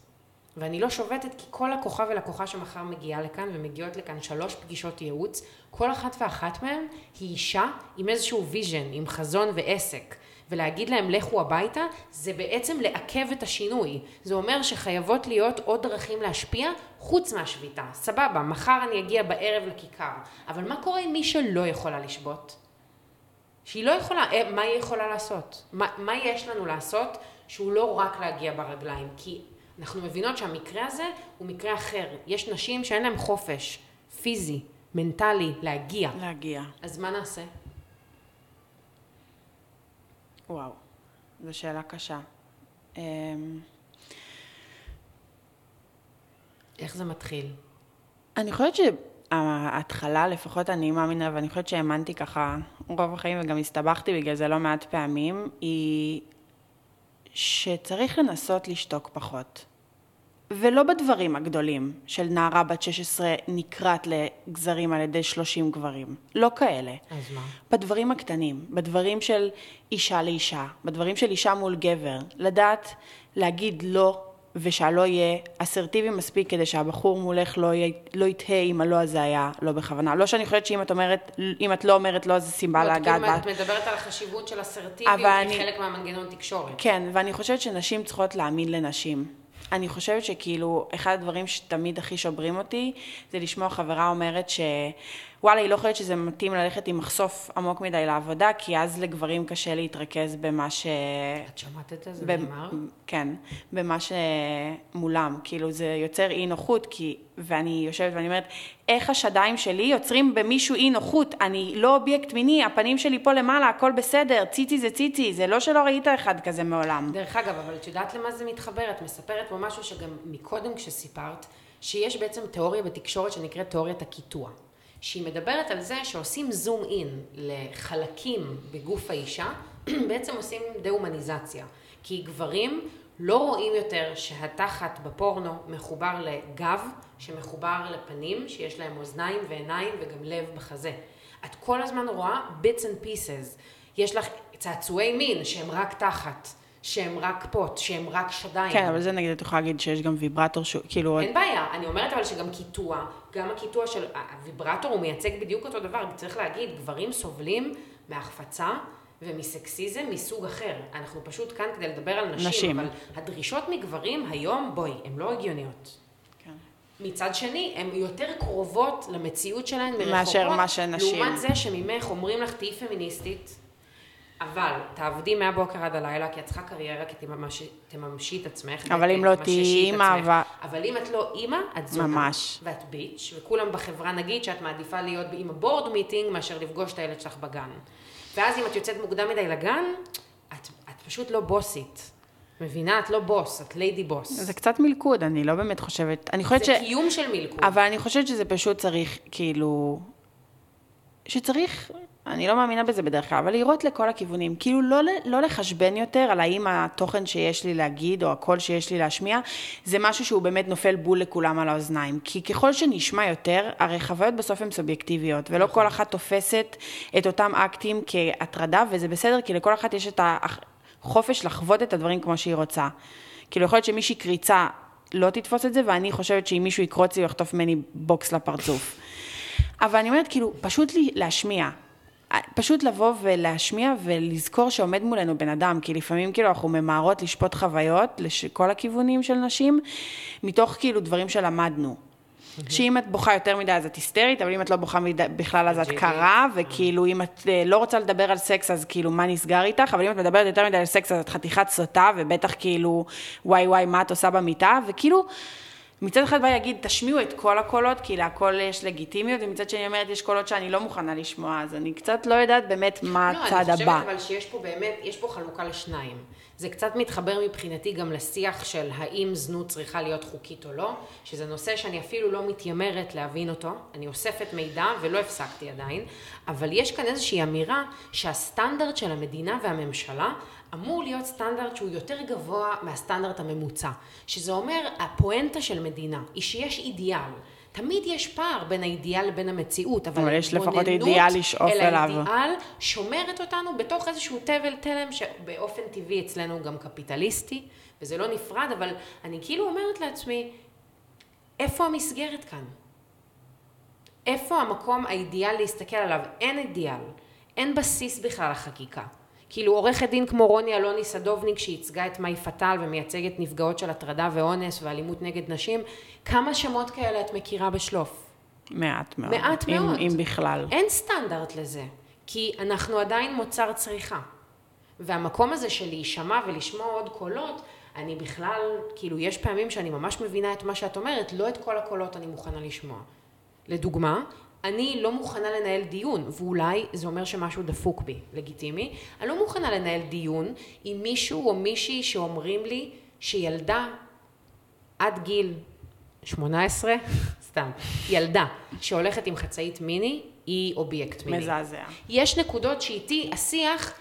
Speaker 4: ואני לא שובתת כי כל לקוחה ולקוחה שמחר מגיעה לכאן ומגיעות לכאן שלוש פגישות ייעוץ, כל אחת ואחת מהן היא אישה עם איזשהו vision, עם חזון ועסק. ולהגיד להם לכו הביתה, זה בעצם לעכב את השינוי. זה אומר שחייבות להיות עוד דרכים להשפיע חוץ מהשביתה. סבבה, מחר אני אגיע בערב לכיכר. אבל מה קורה עם מי שלא יכולה לשבות? שהיא לא יכולה, אה, מה היא יכולה לעשות? מה, מה יש לנו לעשות שהוא לא רק להגיע ברגליים? כי אנחנו מבינות שהמקרה הזה הוא מקרה אחר. יש נשים שאין להן חופש פיזי, מנטלי, להגיע.
Speaker 5: להגיע.
Speaker 4: אז מה נעשה?
Speaker 5: וואו, זו שאלה קשה. אמ,
Speaker 4: איך זה מתחיל?
Speaker 5: אני חושבת שההתחלה, לפחות אני מאמינה, ואני חושבת שהאמנתי ככה רוב החיים וגם הסתבכתי בגלל זה לא מעט פעמים, היא שצריך לנסות לשתוק פחות. ולא בדברים הגדולים של נערה בת 16 נקרעת לגזרים על ידי 30 גברים. לא כאלה.
Speaker 4: אז מה?
Speaker 5: בדברים הקטנים, בדברים של אישה לאישה, בדברים של אישה מול גבר, לדעת להגיד לא ושהלא יהיה אסרטיבי מספיק כדי שהבחור מולך לא, לא יתהה אם הלא הזה היה לא בכוונה. לא שאני חושבת שאם את אומרת, אם את לא אומרת לא, זה סיבה
Speaker 4: לא, כאילו
Speaker 5: בה.
Speaker 4: את מדברת על החשיבות של אסרטיביות
Speaker 5: אבל אני-
Speaker 4: כחלק מהמנגנון תקשורת.
Speaker 5: כן, ואני חושבת שנשים צריכות להאמין לנשים. אני חושבת שכאילו, אחד הדברים שתמיד הכי שוברים אותי, זה לשמוע חברה אומרת ש... וואלה, היא לא חושבת שזה מתאים ללכת עם מחשוף עמוק מדי לעבודה, כי אז לגברים קשה להתרכז במה ש...
Speaker 4: את שמעת את זה?
Speaker 5: ב-
Speaker 4: נאמר?
Speaker 5: כן, במה שמולם. כאילו, זה יוצר אי נוחות, כי... ואני יושבת ואני אומרת, איך השדיים שלי יוצרים במישהו אי נוחות? אני לא אובייקט מיני, הפנים שלי פה למעלה, הכל בסדר, ציצי זה ציצי, זה לא שלא ראית אחד כזה מעולם.
Speaker 4: דרך אגב, אבל את יודעת למה זה מתחבר? את מספרת פה משהו שגם מקודם כשסיפרת, שיש בעצם תיאוריה בתקשורת שנקראת תיאוריית הקיטוע. שהיא מדברת על זה שעושים זום אין לחלקים בגוף האישה, [CLEARS THROAT] בעצם עושים דה-הומניזציה. כי גברים לא רואים יותר שהתחת בפורנו מחובר לגב, שמחובר לפנים, שיש להם אוזניים ועיניים וגם לב בחזה. את כל הזמן רואה bits and pieces. יש לך צעצועי מין שהם רק תחת, שהם רק פוט, שהם רק שדיים.
Speaker 5: כן, אבל זה נגיד, את יכולה להגיד שיש גם ויברטור שהוא, כאילו,
Speaker 4: אין בעיה, אני אומרת אבל שגם קיטוע, גם הקיטוע של הוויברטור הוא מייצג בדיוק אותו דבר, צריך להגיד, גברים סובלים מהחפצה ומסקסיזם מסוג אחר. אנחנו פשוט כאן כדי לדבר על נשים,
Speaker 5: נשים.
Speaker 4: אבל הדרישות מגברים היום, בואי, הן לא הגיוניות.
Speaker 5: כן.
Speaker 4: מצד שני, הן יותר קרובות למציאות שלהן מרחוקות.
Speaker 5: מאשר מה שנשים.
Speaker 4: לעומת זה שממך אומרים לך, תהיי פמיניסטית, אבל תעבדי מהבוקר עד הלילה, כי את צריכה קריירה, כי תממשי, תממשי את עצמך.
Speaker 5: אבל אם לא תהיי אימא. אבל-
Speaker 4: אבל אם את לא אימא, את זונה.
Speaker 5: ממש.
Speaker 4: ואת ביץ', וכולם בחברה נגיד שאת מעדיפה להיות עם הבורד מיטינג מאשר לפגוש את הילד שלך בגן. ואז אם את יוצאת מוקדם מדי לגן, את, את פשוט לא בוסית. מבינה? את לא בוס, את ליידי בוס.
Speaker 5: זה קצת מלכוד, אני לא באמת חושבת, אני חושבת ש...
Speaker 4: זה קיום של מלכוד.
Speaker 5: אבל אני חושבת שזה פשוט צריך, כאילו, שצריך, אני לא מאמינה בזה בדרך כלל, אבל לראות לכל הכיוונים. כאילו, לא, לא לחשבן יותר על האם התוכן שיש לי להגיד, או הקול שיש לי להשמיע, זה משהו שהוא באמת נופל בול לכולם על האוזניים. כי ככל שנשמע יותר, הרי חוויות בסוף הן סובייקטיביות, ולא כל אחת תופסת את אותם אקטים כהטרדה, וזה בסדר, כי לכל אחת יש את החופש לחוות את הדברים כמו שהיא רוצה. כאילו, יכול להיות שמישהי קריצה לא תתפוס את זה, ואני חושבת שאם מישהו יקרוץ לי, הוא יחטוף ממני בוקס לפרצוף. אבל אני אומרת, כאילו, פשוט לי להשמיע. פשוט לבוא ולהשמיע ולזכור שעומד מולנו בן אדם, כי לפעמים כאילו אנחנו ממהרות לשפוט חוויות לכל הכיוונים של נשים, מתוך כאילו דברים שלמדנו. שאם את בוכה יותר מדי אז את היסטרית, אבל אם את לא בוכה מדי, בכלל אז את. קרה, וכאילו אם את אה, לא רוצה לדבר על סקס אז כאילו מה נסגר איתך, אבל אם את מדברת יותר מדי על סקס אז את חתיכת סוטה, ובטח כאילו וואי וואי מה את עושה במיטה, וכאילו מצד אחד בא להגיד, תשמיעו את כל הקולות, כי להכל יש לגיטימיות, ומצד שני אומרת, יש קולות שאני לא מוכנה לשמוע, אז אני קצת לא יודעת באמת מה
Speaker 4: לא,
Speaker 5: הצד
Speaker 4: אני חושבת
Speaker 5: הבא.
Speaker 4: אבל שיש פה באמת, יש פה חלוקה לשניים. זה קצת מתחבר מבחינתי גם לשיח של האם זנות צריכה להיות חוקית או לא, שזה נושא שאני אפילו לא מתיימרת להבין אותו, אני אוספת מידע ולא הפסקתי עדיין, אבל יש כאן איזושהי אמירה שהסטנדרט של המדינה והממשלה אמור להיות סטנדרט שהוא יותר גבוה מהסטנדרט הממוצע, שזה אומר הפואנטה של מדינה היא שיש אידיאל. תמיד יש פער בין האידיאל לבין המציאות, אבל
Speaker 5: אבל יש לפחות אידיאל לשאוף
Speaker 4: אל
Speaker 5: אליו.
Speaker 4: האידיאל שומרת אותנו בתוך איזשהו תבל תלם שבאופן טבעי אצלנו גם קפיטליסטי, וזה לא נפרד, אבל אני כאילו אומרת לעצמי, איפה המסגרת כאן? איפה המקום האידיאל להסתכל עליו? אין אידיאל, אין בסיס בכלל לחקיקה. כאילו עורכת דין כמו רוני אלוני סדובניק שייצגה את מאי פטל ומייצגת נפגעות של הטרדה ואונס ואלימות נגד נשים, כמה שמות כאלה את מכירה בשלוף?
Speaker 5: מעט מאוד.
Speaker 4: מעט
Speaker 5: אם-
Speaker 4: מאוד.
Speaker 5: אם בכלל.
Speaker 4: אין סטנדרט לזה, כי אנחנו עדיין מוצר צריכה. והמקום הזה של להישמע ולשמוע עוד קולות, אני בכלל, כאילו, יש פעמים שאני ממש מבינה את מה שאת אומרת, לא את כל הקולות אני מוכנה לשמוע. לדוגמה, אני לא מוכנה לנהל דיון, ואולי זה אומר שמשהו דפוק בי, לגיטימי. אני לא מוכנה לנהל דיון עם מישהו או מישהי שאומרים לי שילדה עד גיל 18, [LAUGHS] סתם, ילדה שהולכת עם חצאית מיני, היא אובייקט מיני.
Speaker 5: מזעזע.
Speaker 4: יש נקודות שאיתי השיח,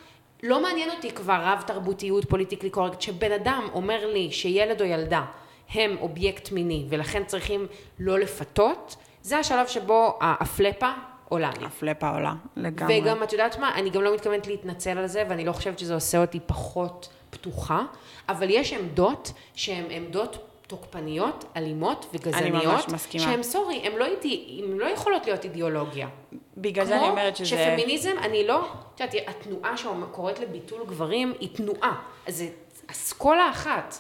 Speaker 4: לא מעניין אותי כבר רב תרבותיות, politically correct, שבן אדם אומר לי שילד או ילדה הם אובייקט מיני ולכן צריכים לא לפתות, זה השלב שבו הפלפה עולה לי.
Speaker 5: הפלפה עולה, לגמרי.
Speaker 4: וגם, את יודעת מה, אני גם לא מתכוונת להתנצל על זה, ואני לא חושבת שזה עושה אותי פחות פתוחה, אבל יש עמדות שהן עמדות תוקפניות, אלימות וגזעניות.
Speaker 5: ממש מסכימה.
Speaker 4: שהן, sorry, הן לא, אידי, לא יכולות להיות אידיאולוגיה.
Speaker 5: בגלל זה אני אומרת שזה...
Speaker 4: כמו שפמיניזם, אני לא, את יודעת, התנועה שקוראת לביטול גברים היא תנועה. אז זה אסכולה אחת.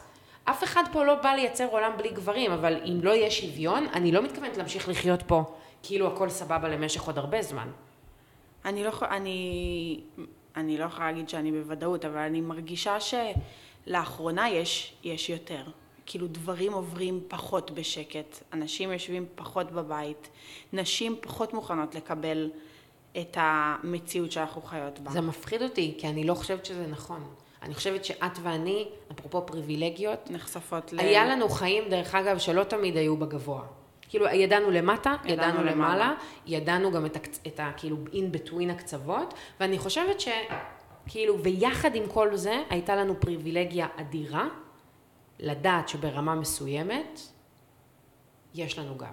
Speaker 4: אף אחד פה לא בא לייצר עולם בלי גברים, אבל אם לא יהיה שוויון, אני לא מתכוונת להמשיך לחיות פה כאילו הכל סבבה למשך עוד הרבה זמן.
Speaker 5: אני לא, אני, אני לא יכולה להגיד שאני בוודאות, אבל אני מרגישה שלאחרונה יש, יש יותר. כאילו דברים עוברים פחות בשקט, אנשים יושבים פחות בבית, נשים פחות מוכנות לקבל את המציאות שאנחנו חיות בה.
Speaker 4: זה מפחיד אותי, כי אני לא חושבת שזה נכון. אני חושבת שאת ואני, אפרופו פריבילגיות,
Speaker 5: נחשפות ל...
Speaker 4: היה לנו חיים, דרך אגב, שלא תמיד היו בגבוה. כאילו, ידענו למטה,
Speaker 5: ידענו
Speaker 4: ידענו
Speaker 5: למעלה.
Speaker 4: למעלה, ידענו גם את, הקצ... את ה... כאילו, in between הקצוות, ואני חושבת ש... כאילו, ויחד עם כל זה, הייתה לנו פריבילגיה אדירה, לדעת שברמה מסוימת, יש לנו גב.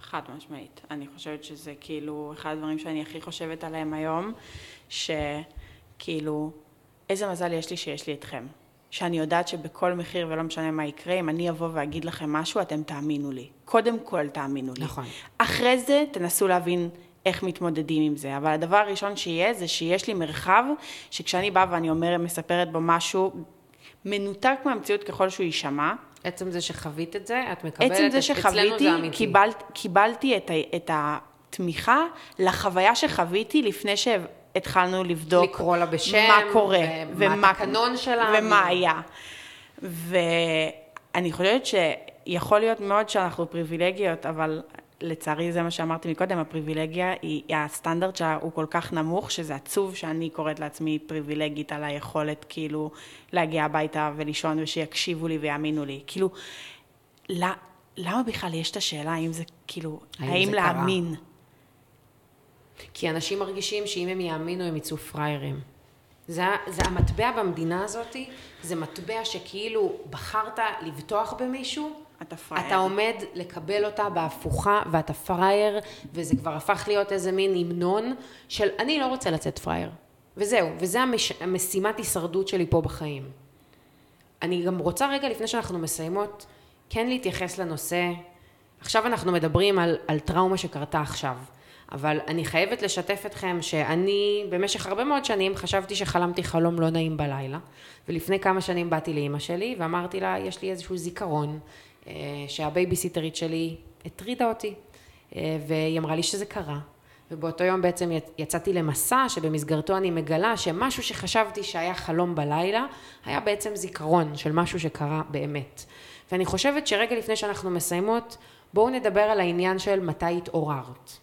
Speaker 5: חד משמעית. אני חושבת שזה כאילו אחד הדברים שאני הכי חושבת עליהם היום, שכאילו, איזה מזל יש לי שיש לי אתכם. שאני יודעת שבכל מחיר ולא משנה מה יקרה, אם אני אבוא ואגיד לכם משהו, אתם תאמינו לי. קודם כל תאמינו לי.
Speaker 4: נכון.
Speaker 5: אחרי זה תנסו להבין איך מתמודדים עם זה. אבל הדבר הראשון שיהיה זה שיש לי מרחב שכשאני באה ואני אומרת, מספרת בו משהו מנותק מהמציאות ככל שהוא יישמע,
Speaker 4: עצם זה שחווית את זה, את מקבלת,
Speaker 5: עצם זה
Speaker 4: אצלנו
Speaker 5: שחוויתי,
Speaker 4: זה אמיתי.
Speaker 5: קיבלת, קיבלתי את, ה, את התמיכה לחוויה שחוויתי לפני שהתחלנו לבדוק
Speaker 4: לקרוא לה בשם,
Speaker 5: מה קורה,
Speaker 4: ומה התקנון שלה,
Speaker 5: ומה היה. ואני חושבת שיכול להיות מאוד שאנחנו פריבילגיות, אבל לצערי זה מה שאמרתי מקודם, הפריבילגיה היא, הסטנדרט שלה הוא כל כך נמוך, שזה עצוב שאני קוראת לעצמי פריבילגית על היכולת כאילו להגיע הביתה ולישון ושיקשיבו לי ויאמינו לי. כאילו, למה בכלל יש את השאלה האם זה כאילו,
Speaker 4: האם
Speaker 5: האם
Speaker 4: זה קרה? כי אנשים מרגישים שאם הם יאמינו הם יצאו פראיירים. זה, זה המטבע במדינה הזאת, זה מטבע שכאילו בחרת לבטוח במישהו,
Speaker 5: אתה פראייר.
Speaker 4: אתה עומד לקבל אותה בהפוכה ואתה פראייר, וזה כבר הפך להיות איזה מין המנון של אני לא רוצה לצאת פראייר. וזהו, וזה המש... המשימת הישרדות שלי פה בחיים. אני גם רוצה רגע לפני שאנחנו מסיימות, כן להתייחס לנושא, עכשיו אנחנו מדברים על, על טראומה שקרתה עכשיו, אבל אני חייבת לשתף אתכם שאני במשך הרבה מאוד שנים חשבתי שחלמתי חלום לא נעים בלילה, ולפני כמה שנים באתי לאימא שלי ואמרתי לה, יש לי איזשהו זיכרון אה, שהבייביסיטרית שלי הטרידה אותי, אה, והיא אמרה לי שזה קרה. ובאותו יום בעצם יצ- יצאתי למסע שבמסגרתו אני מגלה שמשהו שחשבתי שהיה חלום בלילה, היה בעצם זיכרון של משהו שקרה באמת. ואני חושבת שרגע לפני שאנחנו מסיימות, בואו נדבר על העניין של מתי התעוררת.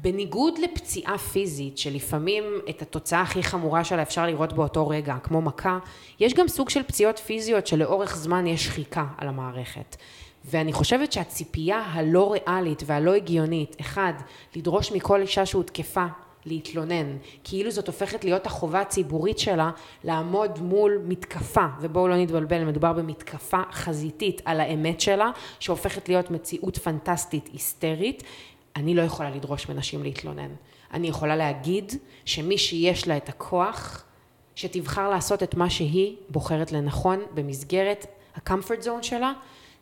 Speaker 4: בניגוד לפציעה פיזית, שלפעמים את התוצאה הכי חמורה שלה אפשר לראות באותו רגע, כמו מכה, יש גם סוג של פציעות פיזיות שלאורך זמן יש שחיקה על המערכת. ואני חושבת שהציפייה הלא ריאלית והלא הגיונית, אחד, לדרוש מכל אישה שהותקפה להתלונן, כאילו זאת הופכת להיות החובה הציבורית שלה לעמוד מול מתקפה, ובואו לא נתבלבל, מדובר במתקפה חזיתית על האמת שלה, שהופכת להיות מציאות פנטסטית היסטרית. אני לא יכולה לדרוש מנשים להתלונן. אני יכולה להגיד שמי שיש לה את הכוח, שתבחר לעשות את מה שהיא בוחרת לנכון במסגרת ה-comfort zone שלה,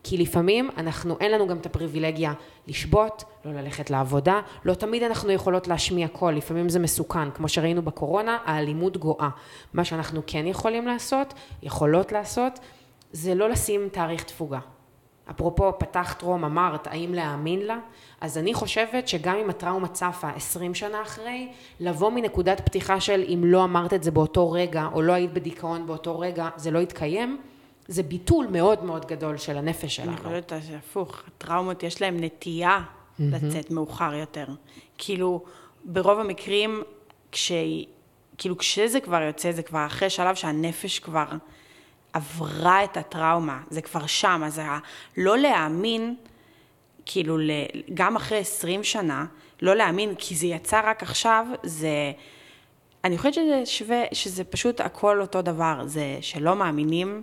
Speaker 4: כי לפעמים אנחנו, אין לנו גם את הפריבילגיה לשבות, לא ללכת לעבודה, לא תמיד אנחנו יכולות להשמיע קול, לפעמים זה מסוכן, כמו שראינו בקורונה, האלימות גואה. מה שאנחנו כן יכולים לעשות, יכולות לעשות, זה לא לשים תאריך תפוגה. אפרופו פתחת רום, אמרת האם להאמין לה, אז אני חושבת שגם אם הטראומה צפה 20 שנה אחרי, לבוא מנקודת פתיחה של אם לא אמרת את זה באותו רגע, או לא היית בדיכאון באותו רגע, זה לא יתקיים, זה ביטול מאוד מאוד גדול של הנפש שלנו.
Speaker 5: אני חושבת שהפוך, הטראומות יש להן נטייה לצאת מאוחר יותר. כאילו, ברוב המקרים, כש... כאילו כשזה כבר יוצא, זה כבר אחרי שלב שהנפש כבר עברה את הטראומה, זה כבר שם, אז ה... לא להאמין, כאילו, גם אחרי 20 שנה, לא להאמין כי זה יצא רק עכשיו, זה... אני חושבת שזה שווה, שזה פשוט הכל אותו דבר, זה שלא מאמינים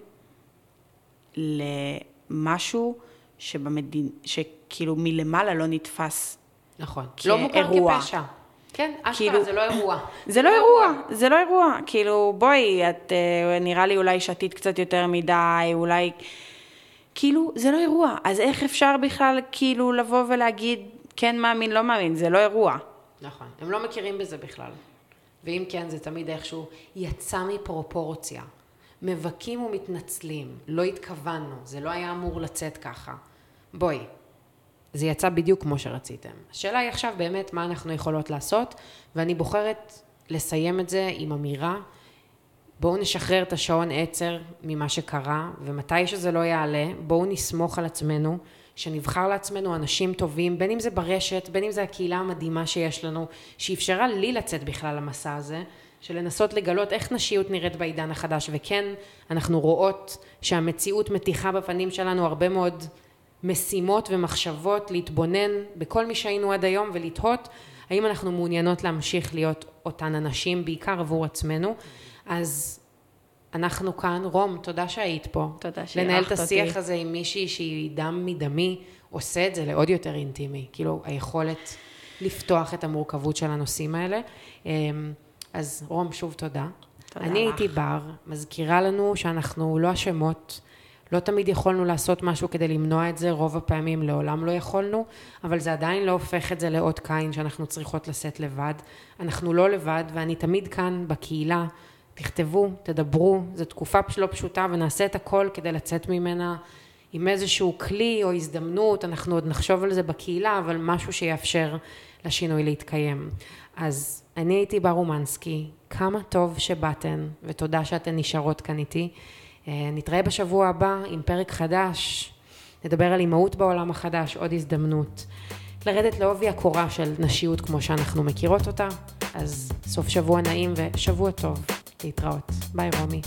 Speaker 5: למשהו שבמדין, שכאילו מלמעלה לא נתפס
Speaker 4: נכון. לא מוכר כפשע. כן, אשכרה,
Speaker 5: כאילו-
Speaker 4: זה לא אירוע.
Speaker 5: זה לא אירוע, זה לא אירוע. כאילו, בואי, את אה, נראה לי אולי שתית קצת יותר מדי, אולי... כאילו, זה לא אירוע. אז איך אפשר בכלל כאילו לבוא ולהגיד כן מאמין, לא מאמין? זה לא אירוע.
Speaker 4: נכון, הם לא מכירים בזה בכלל. ואם כן, זה תמיד איכשהו יצא מפרופורציה. מבכים ומתנצלים, לא התכוונו, זה לא היה אמור לצאת ככה. בואי, זה יצא בדיוק כמו שרציתם. השאלה היא עכשיו באמת מה אנחנו יכולות לעשות, ואני בוחרת לסיים את זה עם אמירה, בואו נשחרר את השעון עצר ממה שקרה, ומתי שזה לא יעלה, בואו נסמוך על עצמנו, שנבחר לעצמנו אנשים טובים, בין אם זה ברשת, בין אם זה הקהילה המדהימה שיש לנו, שאפשרה לי לצאת בכלל למסע הזה, של לנסות לגלות איך נשיות נראית בעידן החדש, וכן, אנחנו רואות שהמציאות מתיחה בפנים שלנו הרבה מאוד משימות ומחשבות להתבונן בכל מי שהיינו עד היום ולתהות האם אנחנו מעוניינות להמשיך להיות אותן הנשים, בעיקר עבור עצמנו. אז אנחנו כאן. רום, תודה שהיית פה.
Speaker 5: תודה שאירחת
Speaker 4: לנהל את
Speaker 5: אותי.
Speaker 4: השיח הזה עם מישהי שהיא דם מדמי, עושה את זה לעוד יותר אינטימי. כאילו, היכולת לפתוח את המורכבות של הנושאים האלה. אמ, אז רום, שוב תודה.
Speaker 5: תודה
Speaker 4: אני
Speaker 5: לך.
Speaker 4: הייתי בר, מזכירה לנו שאנחנו לא אשמות, לא תמיד יכולנו לעשות משהו כדי למנוע את זה, רוב הפעמים לעולם לא יכולנו, אבל זה עדיין לא הופך את זה לאות קין שאנחנו צריכות לשאת לבד. אנחנו לא לבד, ואני תמיד כאן בקהילה. תכתבו, תדברו, זו תקופה לא פשוטה ונעשה את הכל כדי לצאת ממנה עם איזשהו כלי או הזדמנות, אנחנו עוד נחשוב על זה בקהילה, אבל משהו שיאפשר לשינוי להתקיים. אז אני הייתי בר אומנסקי, כמה טוב שבאתן, ותודה שאתן נשארות כאן איתי. אה, נתראה בשבוע הבא עם פרק חדש, נדבר על אימהות בעולם החדש, עוד הזדמנות. לרדת לעובי הקורה של נשיות כמו שאנחנו מכירות אותה, אז סוף שבוע נעים ושבוע טוב. להתראות. ביי רומי.